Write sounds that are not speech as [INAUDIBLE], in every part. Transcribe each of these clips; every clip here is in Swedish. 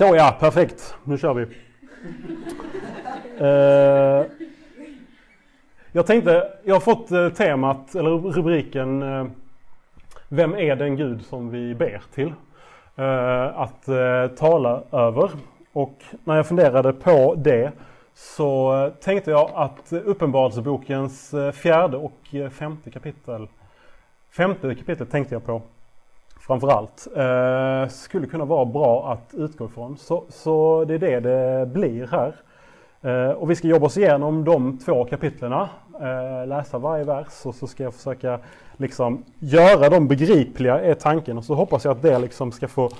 Så ja, perfekt. Nu kör vi. Uh, jag tänkte, jag har fått eh, temat, eller rubriken uh, Vem är den Gud som vi ber till? att tala över. Och när jag funderade på det så tänkte jag att Uppenbarelsebokens fjärde och femte kapitel, femte kapitlet tänkte jag på framförallt, eh, skulle kunna vara bra att utgå ifrån. Så, så det är det det blir här. Eh, och vi ska jobba oss igenom de två kapitlerna, eh, läsa varje vers och så ska jag försöka liksom göra dem begripliga är tanken och så hoppas jag att det liksom ska få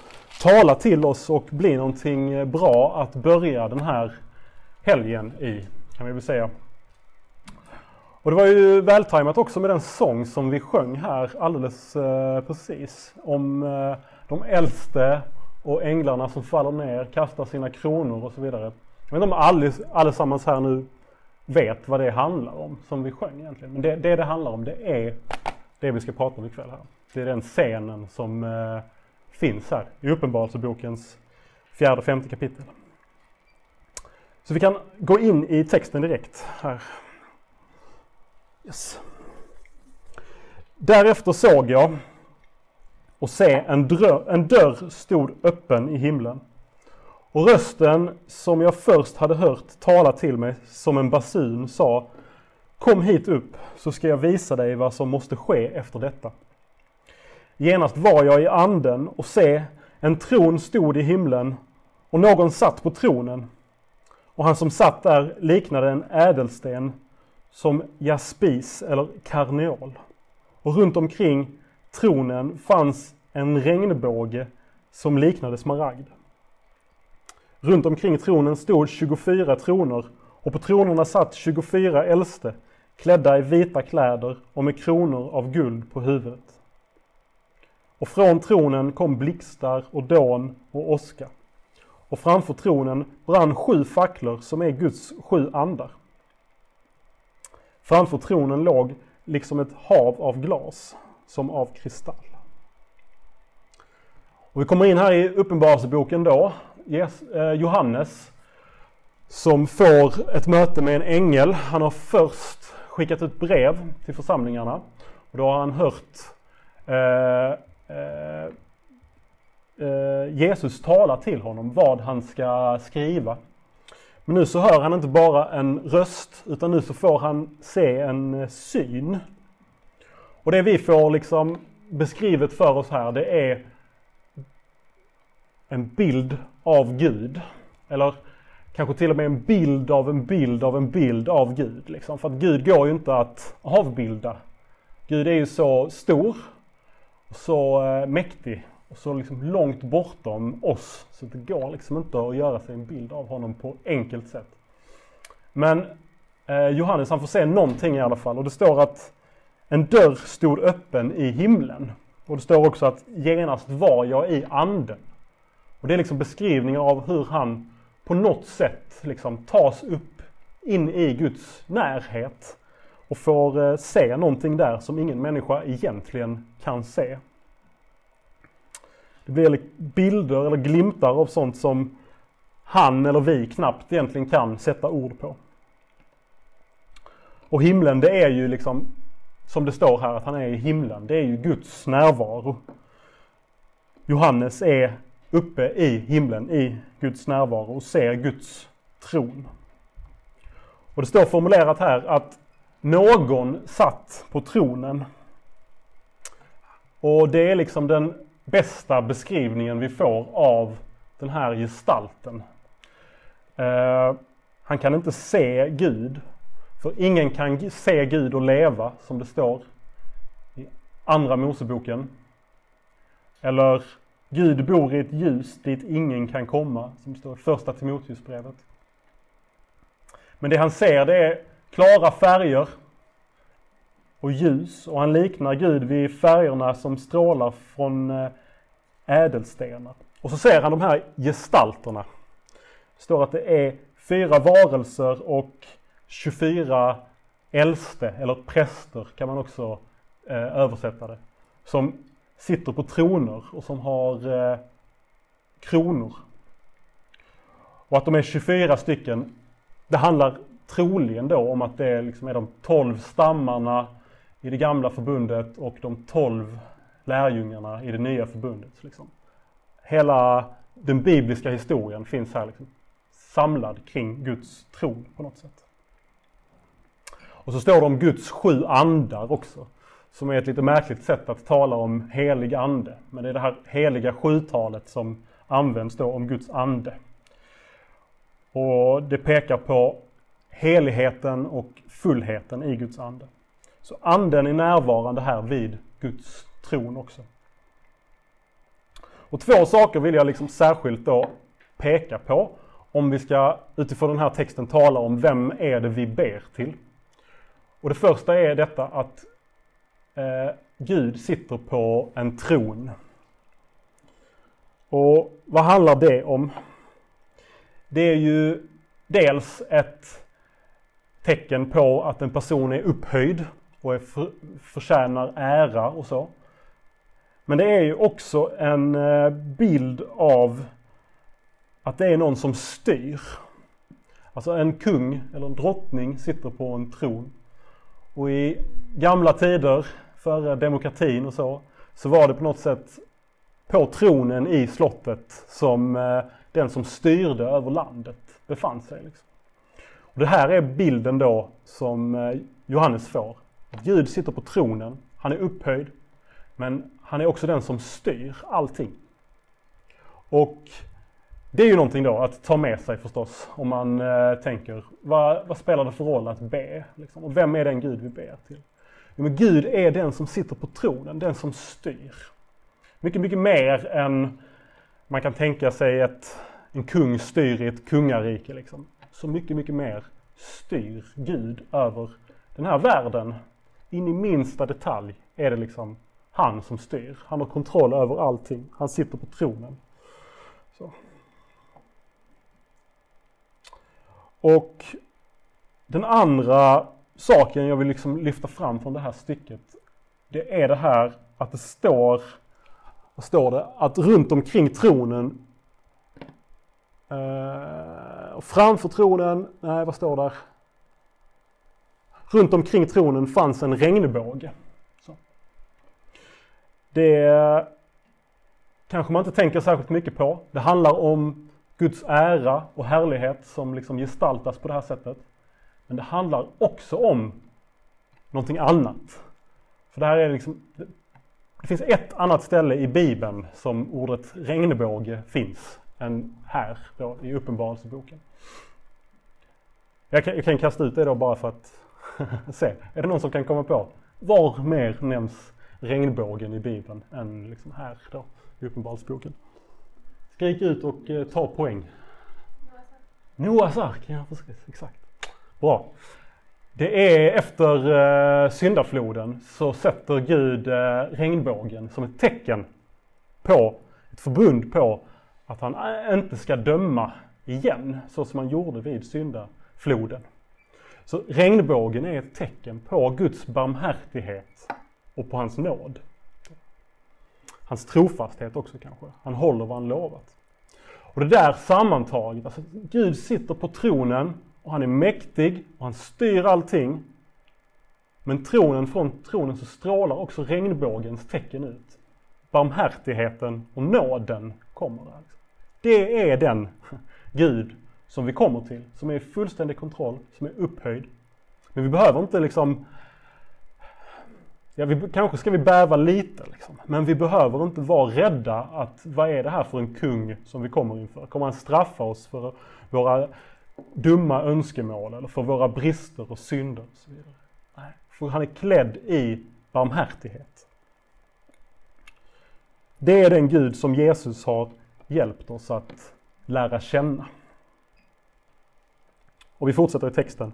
tala till oss och bli någonting bra att börja den här helgen i, kan vi väl säga. Och det var ju vältajmat också med den sång som vi sjöng här alldeles eh, precis. Om eh, de äldste och änglarna som faller ner, kastar sina kronor och så vidare. Jag vet inte om allesammans här nu vet vad det handlar om som vi sjöng egentligen. Men det det, det handlar om det är det vi ska prata om ikväll här. Det är den scenen som eh, finns här i Uppenbarelsebokens fjärde och femte kapitel. Så vi kan gå in i texten direkt här. Yes. Därefter såg jag och se en, drö, en dörr stod öppen i himlen. Och rösten som jag först hade hört tala till mig som en basun sa Kom hit upp så ska jag visa dig vad som måste ske efter detta. Genast var jag i anden och se en tron stod i himlen och någon satt på tronen. Och han som satt där liknade en ädelsten som jaspis eller karneol. Och runt omkring tronen fanns en regnbåge som liknade smaragd. Runt omkring tronen stod 24 troner och på tronerna satt 24 äldste klädda i vita kläder och med kronor av guld på huvudet. Och från tronen kom blixtar och dån och åska. Och framför tronen brann sju facklor som är Guds sju andar. Framför tronen låg liksom ett hav av glas, som av kristall. Och vi kommer in här i Uppenbarelseboken då, eh, Johannes, som får ett möte med en ängel. Han har först skickat ut brev till församlingarna. Och då har han hört eh, eh, eh Jesus tala till honom vad han ska skriva. Men nu så hör han inte bara en röst utan nu så får han se en eh, syn. Och det vi får liksom beskrivet för oss här det är en bild av Gud. Eller kanske till och med en bild av en bild av en bild av Gud. Liksom. För att Gud går ju inte att avbilda. Gud är ju så stor och så eh, mäktig och så liksom långt bortom oss. Så det går liksom inte att göra sig en bild av honom på enkelt sätt. Men eh, Johannes han får se någonting i alla fall och det står att en dörr stod öppen i himlen. Och det står också att genast var jag i anden. Och det är liksom beskrivningar av hur han på något sätt liksom tas upp in i Guds närhet och får eh, se någonting där som ingen människa egentligen kan se. Det blir bilder eller glimtar av sånt som han eller vi knappt egentligen kan sätta ord på. Och himlen det är ju liksom, som det står här att han är i himlen, det är ju Guds närvaro. Johannes är uppe i himlen, i Guds närvaro och ser Guds tron. Och det står formulerat här att någon satt på tronen. Och det är liksom den bästa beskrivningen vi får av den här gestalten. Eh, han kan inte se Gud, för ingen kan se Gud och leva, som det står i Andra Moseboken. Eller Gud bor i ett ljus dit ingen kan komma, som står i Första Timoteusbrevet. Men det han ser det är klara färger och ljus och han liknar Gud vid färgerna som strålar från eh, ädelstenar. Och så ser han de här gestalterna. Det står att det är fyra varelser och 24 äldste, eller präster kan man också eh, översätta det. Som sitter på troner och som har eh, kronor. Och att de är 24 stycken, det handlar troligen då om att det liksom är de 12 stammarna i det gamla förbundet och de 12 lärjungarna i det nya förbundet. Liksom. Hela den bibliska historien finns här liksom, samlad kring Guds tron på något sätt. Och så står det om Guds sju andar också. Som är ett lite märkligt sätt att tala om helig ande. Men det är det här heliga sjutalet som används då om Guds ande. Och det pekar på heligheten och fullheten i Guds ande. Så anden är närvarande här vid Guds tron också. Och två saker vill jag liksom särskilt då peka på om vi ska utifrån den här texten tala om vem är det vi ber till. Och det första är detta att eh, Gud sitter på en tron. Och vad handlar det om? Det är ju dels ett tecken på att en person är upphöjd och är för, förtjänar ära och så. Men det är ju också en eh, bild av att det är någon som styr. Alltså en kung eller en drottning sitter på en tron. Och i gamla tider, före demokratin och så, så var det på något sätt på tronen i slottet som eh, den som styrde över landet befann sig. Liksom. Och det här är bilden då som eh, Johannes får. Gud sitter på tronen, han är upphöjd, men han är också den som styr allting. Och det är ju någonting då att ta med sig förstås om man eh, tänker vad, vad, spelar det för roll att be? Liksom? Och vem är den Gud vi ber till? Jo, men Gud är den som sitter på tronen, den som styr. Mycket, mycket mer än man kan tänka sig att en kung styr i ett kungarike. Liksom. Så mycket, mycket mer styr Gud över den här världen. In i minsta detalj är det liksom han som styr. Han har kontroll över allting. Han sitter på tronen. Så. Och den andra saken jag vill liksom lyfta fram från det här stycket. Det är det här att det står, vad står det? Att runt omkring tronen eh, framför tronen, nej vad står där? Runt omkring tronen fanns en regnbåge. Det kanske man inte tänker särskilt mycket på. Det handlar om Guds ära och härlighet som liksom gestaltas på det här sättet. Men det handlar också om någonting annat. För det här är liksom, det finns ett annat ställe i Bibeln som ordet regnbåge finns än här då, i Uppenbarelseboken. Jag kan, jag kan kasta ut det då bara för att [LAUGHS] se. Är det någon som kan komma på? Var mer nämns regnbågen i Bibeln än liksom här då i Uppenbarelseboken? Skrik ut och eh, ta poäng. Noahs ark, ja precis, exakt. Bra. Det är efter eh, syndafloden så sätter Gud eh, regnbågen som ett tecken på, ett förbund på att han eh, inte ska döma igen så som han gjorde vid syndafloden. Så regnbågen är ett tecken på Guds barmhärtighet och på hans nåd. Hans trofasthet också kanske. Han håller vad han lovat. Och det där sammantaget, alltså Gud sitter på tronen och han är mäktig och han styr allting. Men tronen, från tronen så strålar också regnbågens tecken ut. Barmhärtigheten och nåden kommer där. Det är den Gud som vi kommer till, som är i fullständig kontroll, som är upphöjd. Men vi behöver inte liksom Ja, vi, kanske ska vi bäva lite, liksom. men vi behöver inte vara rädda att vad är det här för en kung som vi kommer inför? Kommer han straffa oss för våra dumma önskemål eller för våra brister och synder? Och så vidare. Nej, för han är klädd i barmhärtighet. Det är den Gud som Jesus har hjälpt oss att lära känna. Och vi fortsätter i texten.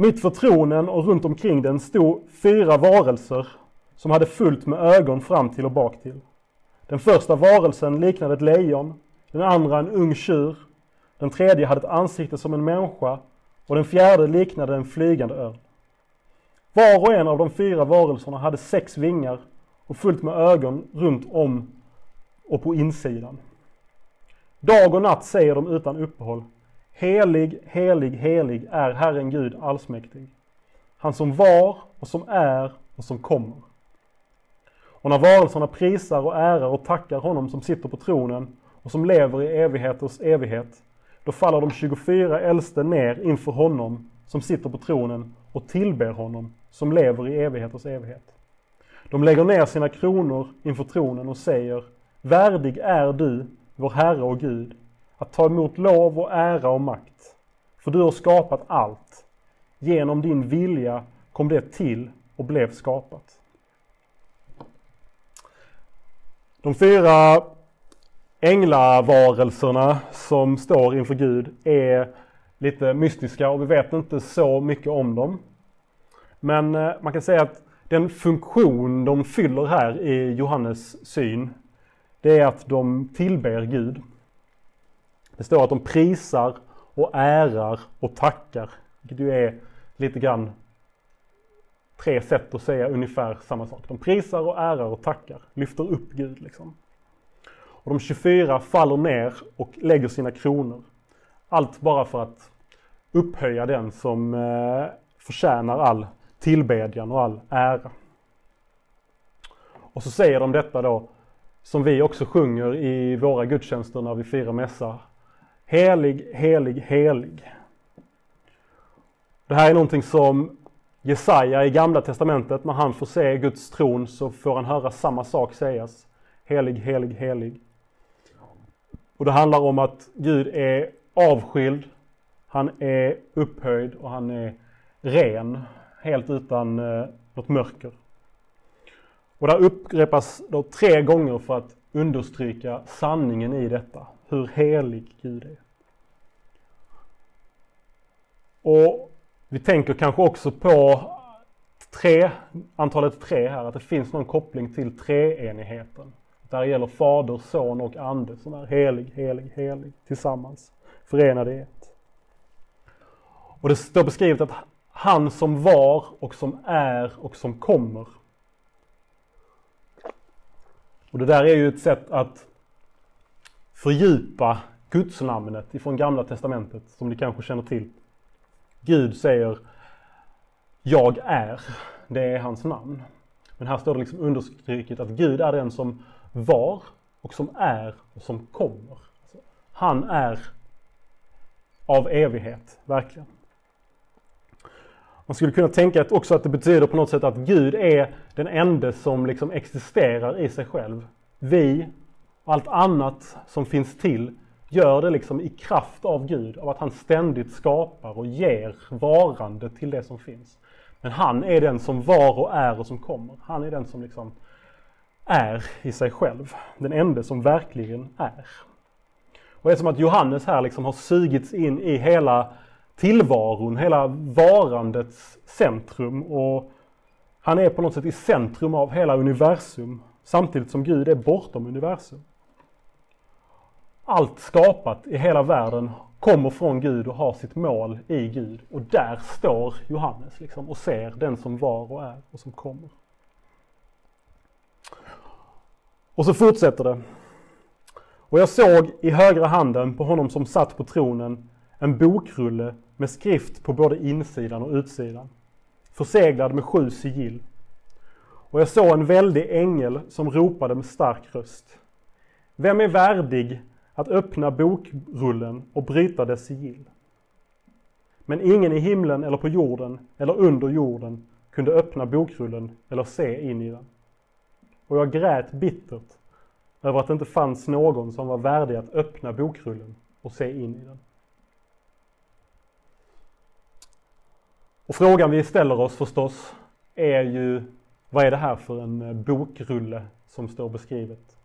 Mitt för tronen och runt omkring den stod fyra varelser som hade fullt med ögon fram till och bak till. Den första varelsen liknade ett lejon, den andra en ung tjur, den tredje hade ett ansikte som en människa och den fjärde liknade en flygande örn. Var och en av de fyra varelserna hade sex vingar och fullt med ögon runt om och på insidan. Dag och natt säger de utan uppehåll. Helig, helig, helig är Herren Gud allsmäktig. Han som var och som är och som kommer. Och när varelserna prisar och ärar och tackar honom som sitter på tronen och som lever i evigheters evighet, då faller de 24 äldste ner inför honom som sitter på tronen och tillber honom som lever i evigheters evighet. De lägger ner sina kronor inför tronen och säger Värdig är du, vår Herre och Gud, att ta emot lov och ära och makt. För du har skapat allt. Genom din vilja kom det till och blev skapat. De fyra änglavarelserna som står inför Gud är lite mystiska och vi vet inte så mycket om dem. Men eh, man kan säga att den funktion de fyller här i Johannes syn, det är att de tillber Gud. Det står att de prisar och ärar och tackar, vilket ju är lite grann tre sätt att säga ungefär samma sak. De prisar och ärar och tackar, lyfter upp Gud liksom. Och de 24 faller ner och lägger sina kronor. Allt bara för att upphöja den som eh, förtjänar all tillbedjan och all ära. Och så säger de detta då, som vi också sjunger i våra gudstjänster när vi firar mässa. Helig, helig, helig. Det här är någonting som Jesaja i Gamla Testamentet, när han får se Guds tron så får han höra samma sak sägas. Helig, helig, helig. Och det handlar om att Gud är avskild, han är upphöjd och han är ren, helt utan eh, något mörker. Och det upprepas då tre gånger för att understryka sanningen i detta, hur helig Gud är. Och vi tänker kanske också på tre, antalet tre här, att det finns någon koppling till treenigheten. Där gäller Fader, Son och Ande som är helig, helig, helig tillsammans, förenade i ett. Och det står beskrivet att han som var och som är och som kommer. Och det där är ju ett sätt att fördjupa gudsnamnet ifrån gamla testamentet som ni kanske känner till. Gud säger Jag är, det är hans namn. Men här står det liksom understryket att Gud är den som var och som är och som kommer. Han är av evighet, verkligen. Man skulle kunna tänka att också att det betyder på något sätt att Gud är den enda som liksom existerar i sig själv. Vi allt annat som finns till gör det liksom i kraft av Gud, av att han ständigt skapar och ger varande till det som finns. Men han är den som var och är och som kommer. Han är den som liksom är i sig själv. Den enda som verkligen är. Och det är som att Johannes här liksom har sugits in i hela tillvaron, hela varandets centrum och han är på något sätt i centrum av hela universum samtidigt som Gud är bortom universum. Allt skapat i hela världen kommer från Gud och har sitt mål i Gud och där står Johannes liksom och ser den som var och är och som kommer. Och så fortsätter det. Och jag såg i högra handen på honom som satt på tronen en bokrulle med skrift på både insidan och utsidan, förseglad med sju sigill. Och jag såg en väldig ängel som ropade med stark röst. Vem är värdig att öppna bokrullen och bryta dess sigill? Men ingen i himlen eller på jorden eller under jorden kunde öppna bokrullen eller se in i den. Och jag grät bittert över att det inte fanns någon som var värdig att öppna bokrullen och se in i den. Och frågan vi ställer oss förstås är ju vad är det här för en eh, bokrulle som står beskrivet?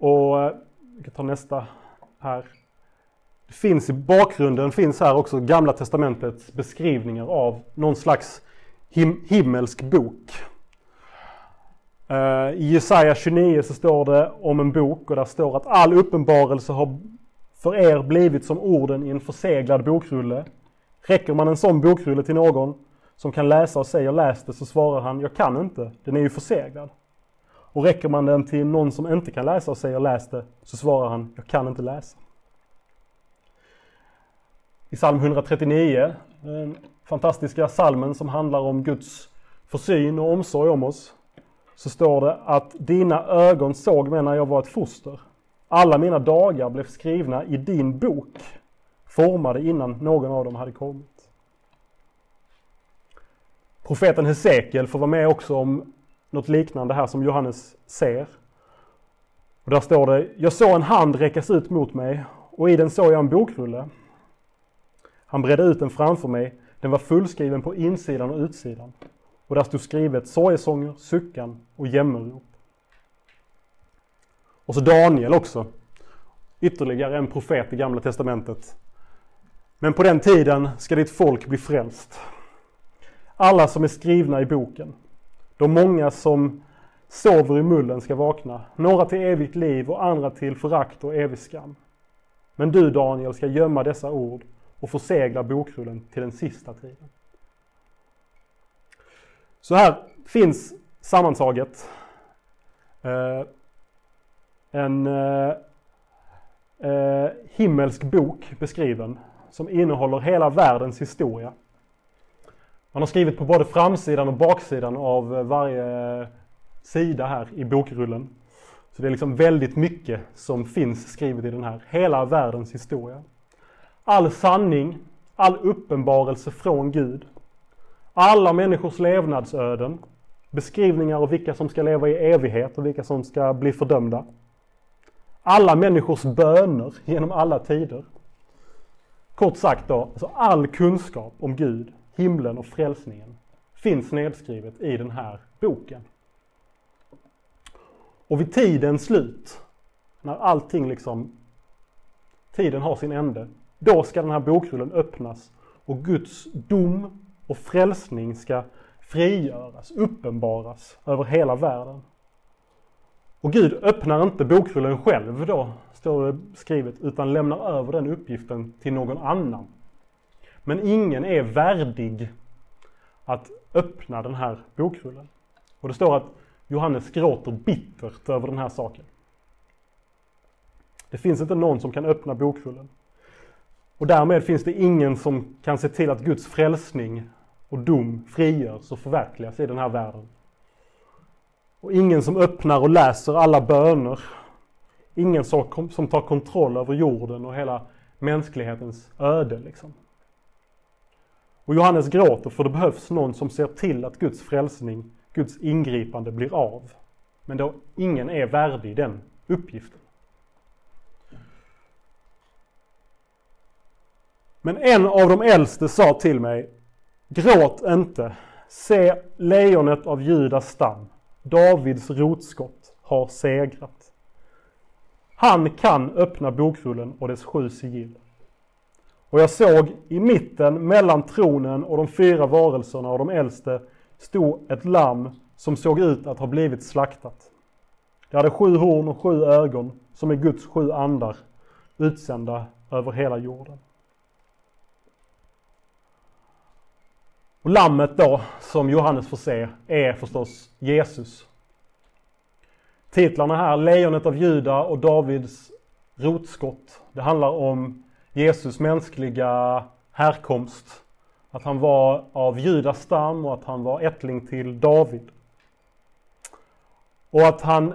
Och eh, vi kan ta nästa här. Det finns i bakgrunden finns här också Gamla Testamentets beskrivningar av någon slags him himmelsk bok. Eh, I Jesaja 29 så står det om en bok och där står att all uppenbarelse har för er blivit som orden i en förseglad bokrulle. Räcker man en sån bokrulle till någon som kan läsa och säger läs det så svarar han jag kan inte, den är ju förseglad. Och räcker man den till någon som inte kan läsa och säger läs det, så svarar han jag kan inte läsa. I psalm 139, den fantastiska salmen som handlar om Guds försyn och omsorg om oss, så står det att dina ögon såg mig när jag var ett foster. Alla mina dagar blev skrivna i din bok, formade innan någon av dem hade kommit. Profeten Hesekiel får vara med också om något liknande här som Johannes ser. Och där står det, jag såg en hand räckas ut mot mig och i den såg jag en bokrulle. Han bredde ut den framför mig, den var fullskriven på insidan och utsidan. Och där stod skrivet sorgesånger, suckan och jämmerrop. Och så Daniel också. Ytterligare en profet i Gamla Testamentet. Men på den tiden ska ditt folk bli frälst. Alla som är skrivna i boken. De många som sover i mullen ska vakna. Några till evigt liv och andra till förakt och evig skam. Men du Daniel ska gömma dessa ord och försegla bokrullen till den sista tiden. Så här finns sammantaget eh, en eh, eh, himmelsk bok beskriven som innehåller hela världens historia. Man har skrivit på både framsidan och baksidan av eh, varje eh, sida här i bokrullen. Så det är liksom väldigt mycket som finns skrivet i den här. Hela världens historia. All sanning, all uppenbarelse från Gud. Alla människors levnadsöden. Beskrivningar av vilka som ska leva i evighet och vilka som ska bli fördömda. Alla människors böner genom alla tider. Kort sagt då, alltså all kunskap om Gud, himlen och frälsningen finns nedskrivet i den här boken. Och vid tidens slut, när allting liksom, tiden har sin ände, då ska den här bokrullen öppnas och Guds dom och frälsning ska frigöras, uppenbaras över hela världen. Och Gud öppnar inte bokrullen själv då, står det skrivet, utan lämnar över den uppgiften till någon annan. Men ingen är värdig att öppna den här bokrullen. Och det står att Johannes gråter bittert över den här saken. Det finns inte någon som kan öppna bokrullen. Och därmed finns det ingen som kan se till att Guds frälsning och dom frigörs och förverkligas i den här världen. Och ingen som öppnar och läser alla böner. Ingen som tar kontroll över jorden och hela mänsklighetens öde. Liksom. Och Johannes gråter för det behövs någon som ser till att Guds frälsning, Guds ingripande blir av. Men då ingen är värdig den uppgiften. Men en av de äldste sa till mig, gråt inte, se lejonet av Judas stam, Davids rotskott, har segrat. Han kan öppna bokrullen och dess sju sigill. Och jag såg i mitten mellan tronen och de fyra varelserna och de äldste stod ett lamm som såg ut att ha blivit slaktat. Det hade sju horn och sju ögon som är Guds sju andar utsända över hela jorden. Och lammet då, som Johannes får se, är förstås Jesus. Titlarna här, Lejonet av Juda och Davids rotskott. Det handlar om Jesus mänskliga härkomst. Att han var av Judas stam och att han var ättling till David. Och att han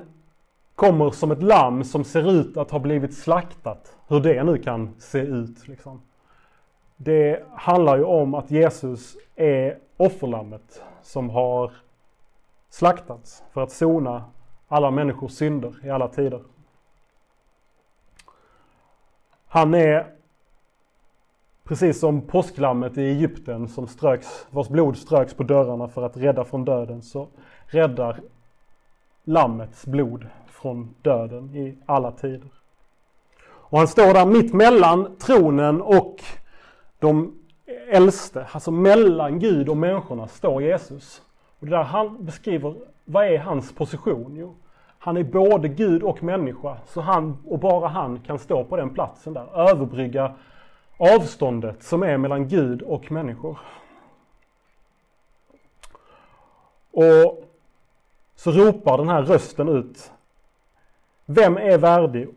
kommer som ett lamm som ser ut att ha blivit slaktat. Hur det nu kan se ut. Liksom. Det handlar ju om att Jesus är offerlammet som har slaktats för att sona alla människors synder i alla tider. Han är precis som påsklammet i Egypten som ströks, vars blod ströks på dörrarna för att rädda från döden så räddar lammets blod från döden i alla tider. Och han står där mitt mellan tronen och de äldste, alltså mellan Gud och människorna står Jesus. Och det där han beskriver, vad är hans position? Jo, han är både Gud och människa, så han och bara han kan stå på den platsen där, överbrygga avståndet som är mellan Gud och människor. Och så ropar den här rösten ut. Vem är värdig?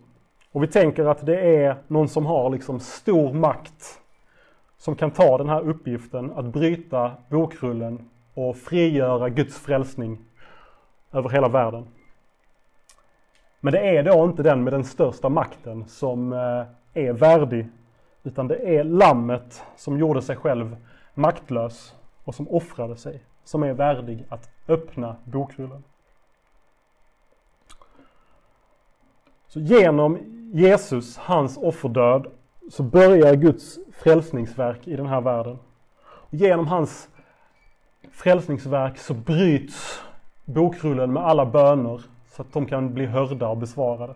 Och vi tänker att det är någon som har liksom stor makt som kan ta den här uppgiften att bryta bokrullen och frigöra Guds frälsning över hela världen. Men det är då inte den med den största makten som eh, är värdig, utan det är lammet som gjorde sig själv maktlös och som offrade sig, som är värdig att öppna bokrullen. Så genom Jesus, hans offerdöd, så börjar Guds frälsningsverk i den här världen. Och genom hans frälsningsverk så bryts bokrullen med alla böner så att de kan bli hörda och besvarade.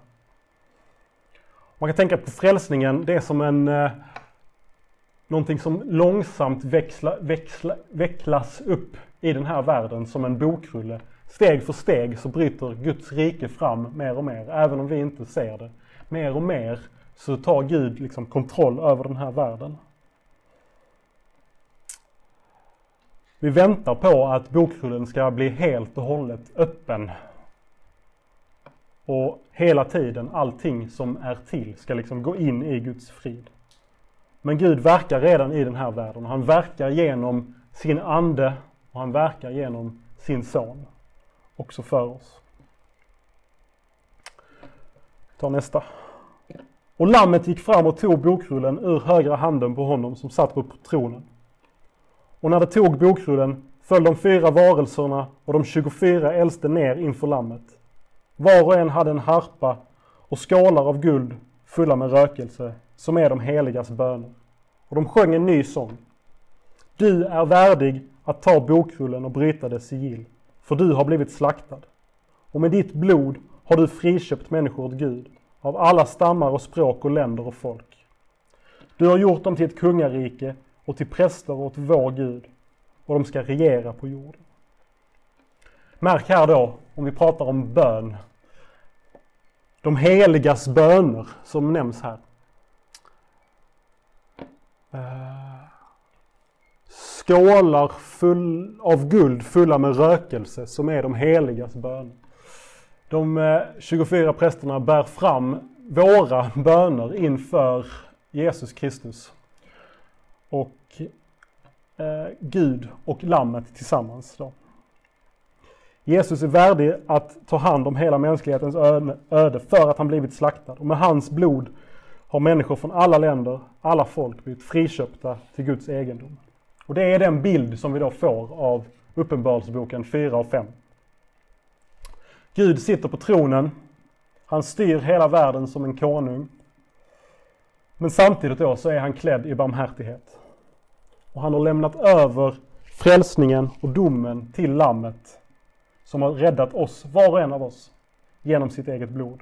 Man kan tänka på frälsningen, det är som en eh, någonting som långsamt växla, växla, vecklas upp i den här världen som en bokrulle. Steg för steg så bryter Guds rike fram mer och mer, även om vi inte ser det. Mer och mer så tar Gud liksom kontroll över den här världen. Vi väntar på att bokrullen ska bli helt och hållet öppen. Och hela tiden, allting som är till ska liksom gå in i Guds frid. Men Gud verkar redan i den här världen. Han verkar genom sin ande och han verkar genom sin son. Också för oss. Ta nästa. Och lammet gick fram och tog bokrullen ur högra handen på honom som satt på tronen. Och när det tog bokrullen föll de fyra varelserna och de 24 äldste ner inför lammet. Var och en hade en harpa och skålar av guld fulla med rökelse, som är de heligas böner. Och de sjöng en ny sång. Du är värdig att ta bokrullen och bryta dess sigill, för du har blivit slaktad. Och med ditt blod har du friköpt människor åt Gud, av alla stammar och språk och länder och folk. Du har gjort dem till ett kungarike och till präster åt vår Gud, och de ska regera på jorden. Märk här då, om vi pratar om bön, de heligas böner som nämns här. Eh, skålar full av guld fulla med rökelse som är de heligas böner. De eh, 24 prästerna bär fram våra böner inför Jesus Kristus. Och eh, Gud och Lammet tillsammans. Då. Jesus är värdig att ta hand om hela mänsklighetens öde för att han blivit slaktad. Och med hans blod har människor från alla länder, alla folk blivit friköpta till Guds egendom. Och det är den bild som vi då får av Uppenbarelseboken 4 och 5. Gud sitter på tronen. Han styr hela världen som en konung. Men samtidigt då så är han klädd i barmhärtighet. Och han har lämnat över frälsningen och domen till Lammet som har räddat oss, var och en av oss, genom sitt eget blod.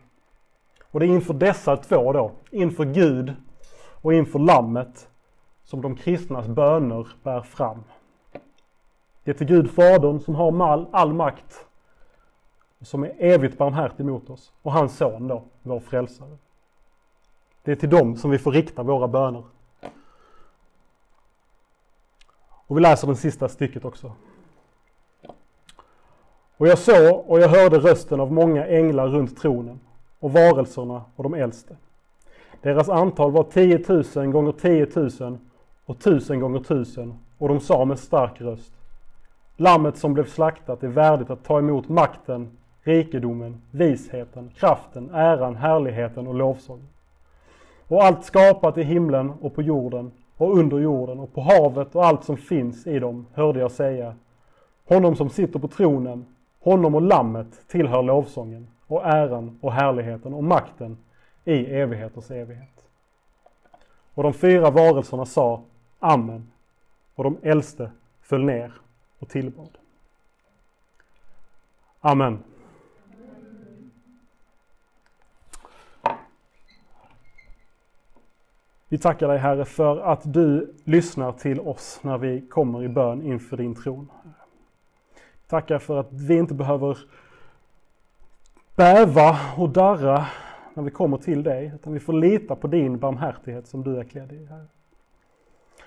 Och det är inför dessa två då, inför Gud och inför Lammet, som de kristnas böner bär fram. Det är till Gud Fadern som har all, all makt, som är evigt barmhärtig mot oss, och hans son då, vår frälsare. Det är till dem som vi får rikta våra böner. Och vi läser det sista stycket också. Och jag såg och jag hörde rösten av många änglar runt tronen och varelserna och de äldste. Deras antal var 10 000 gånger 10 000 och 1000 gånger 1000 och de sa med stark röst. Lammet som blev slaktat är värdigt att ta emot makten, rikedomen, visheten, kraften, äran, härligheten och lovsången. Och allt skapat i himlen och på jorden och under jorden och på havet och allt som finns i dem hörde jag säga. Honom som sitter på tronen honom och lammet tillhör lovsången och äran och härligheten och makten i evigheters evighet. Och de fyra varelserna sa Amen och de äldste föll ner och tillbad. Amen. Vi tackar dig Herre för att du lyssnar till oss när vi kommer i bön inför din tron. Tackar för att vi inte behöver bäva och darra när vi kommer till dig, utan vi får lita på din barmhärtighet som du är klädd i. Här.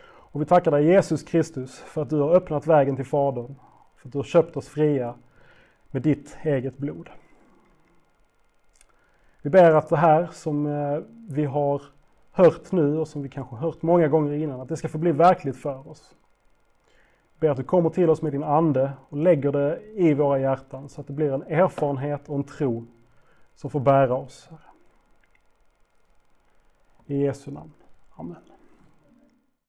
Och vi tackar dig Jesus Kristus för att du har öppnat vägen till Fadern, för att du har köpt oss fria. med ditt eget blod. Vi ber att det här som eh, vi har hört nu och som vi kanske hört många gånger innan, att det ska få bli verkligt för oss. Ber att du kommer till oss med din Ande och lägger det i våra hjärtan så att det blir en erfarenhet och en tro som får bära oss. I Jesu namn. Amen.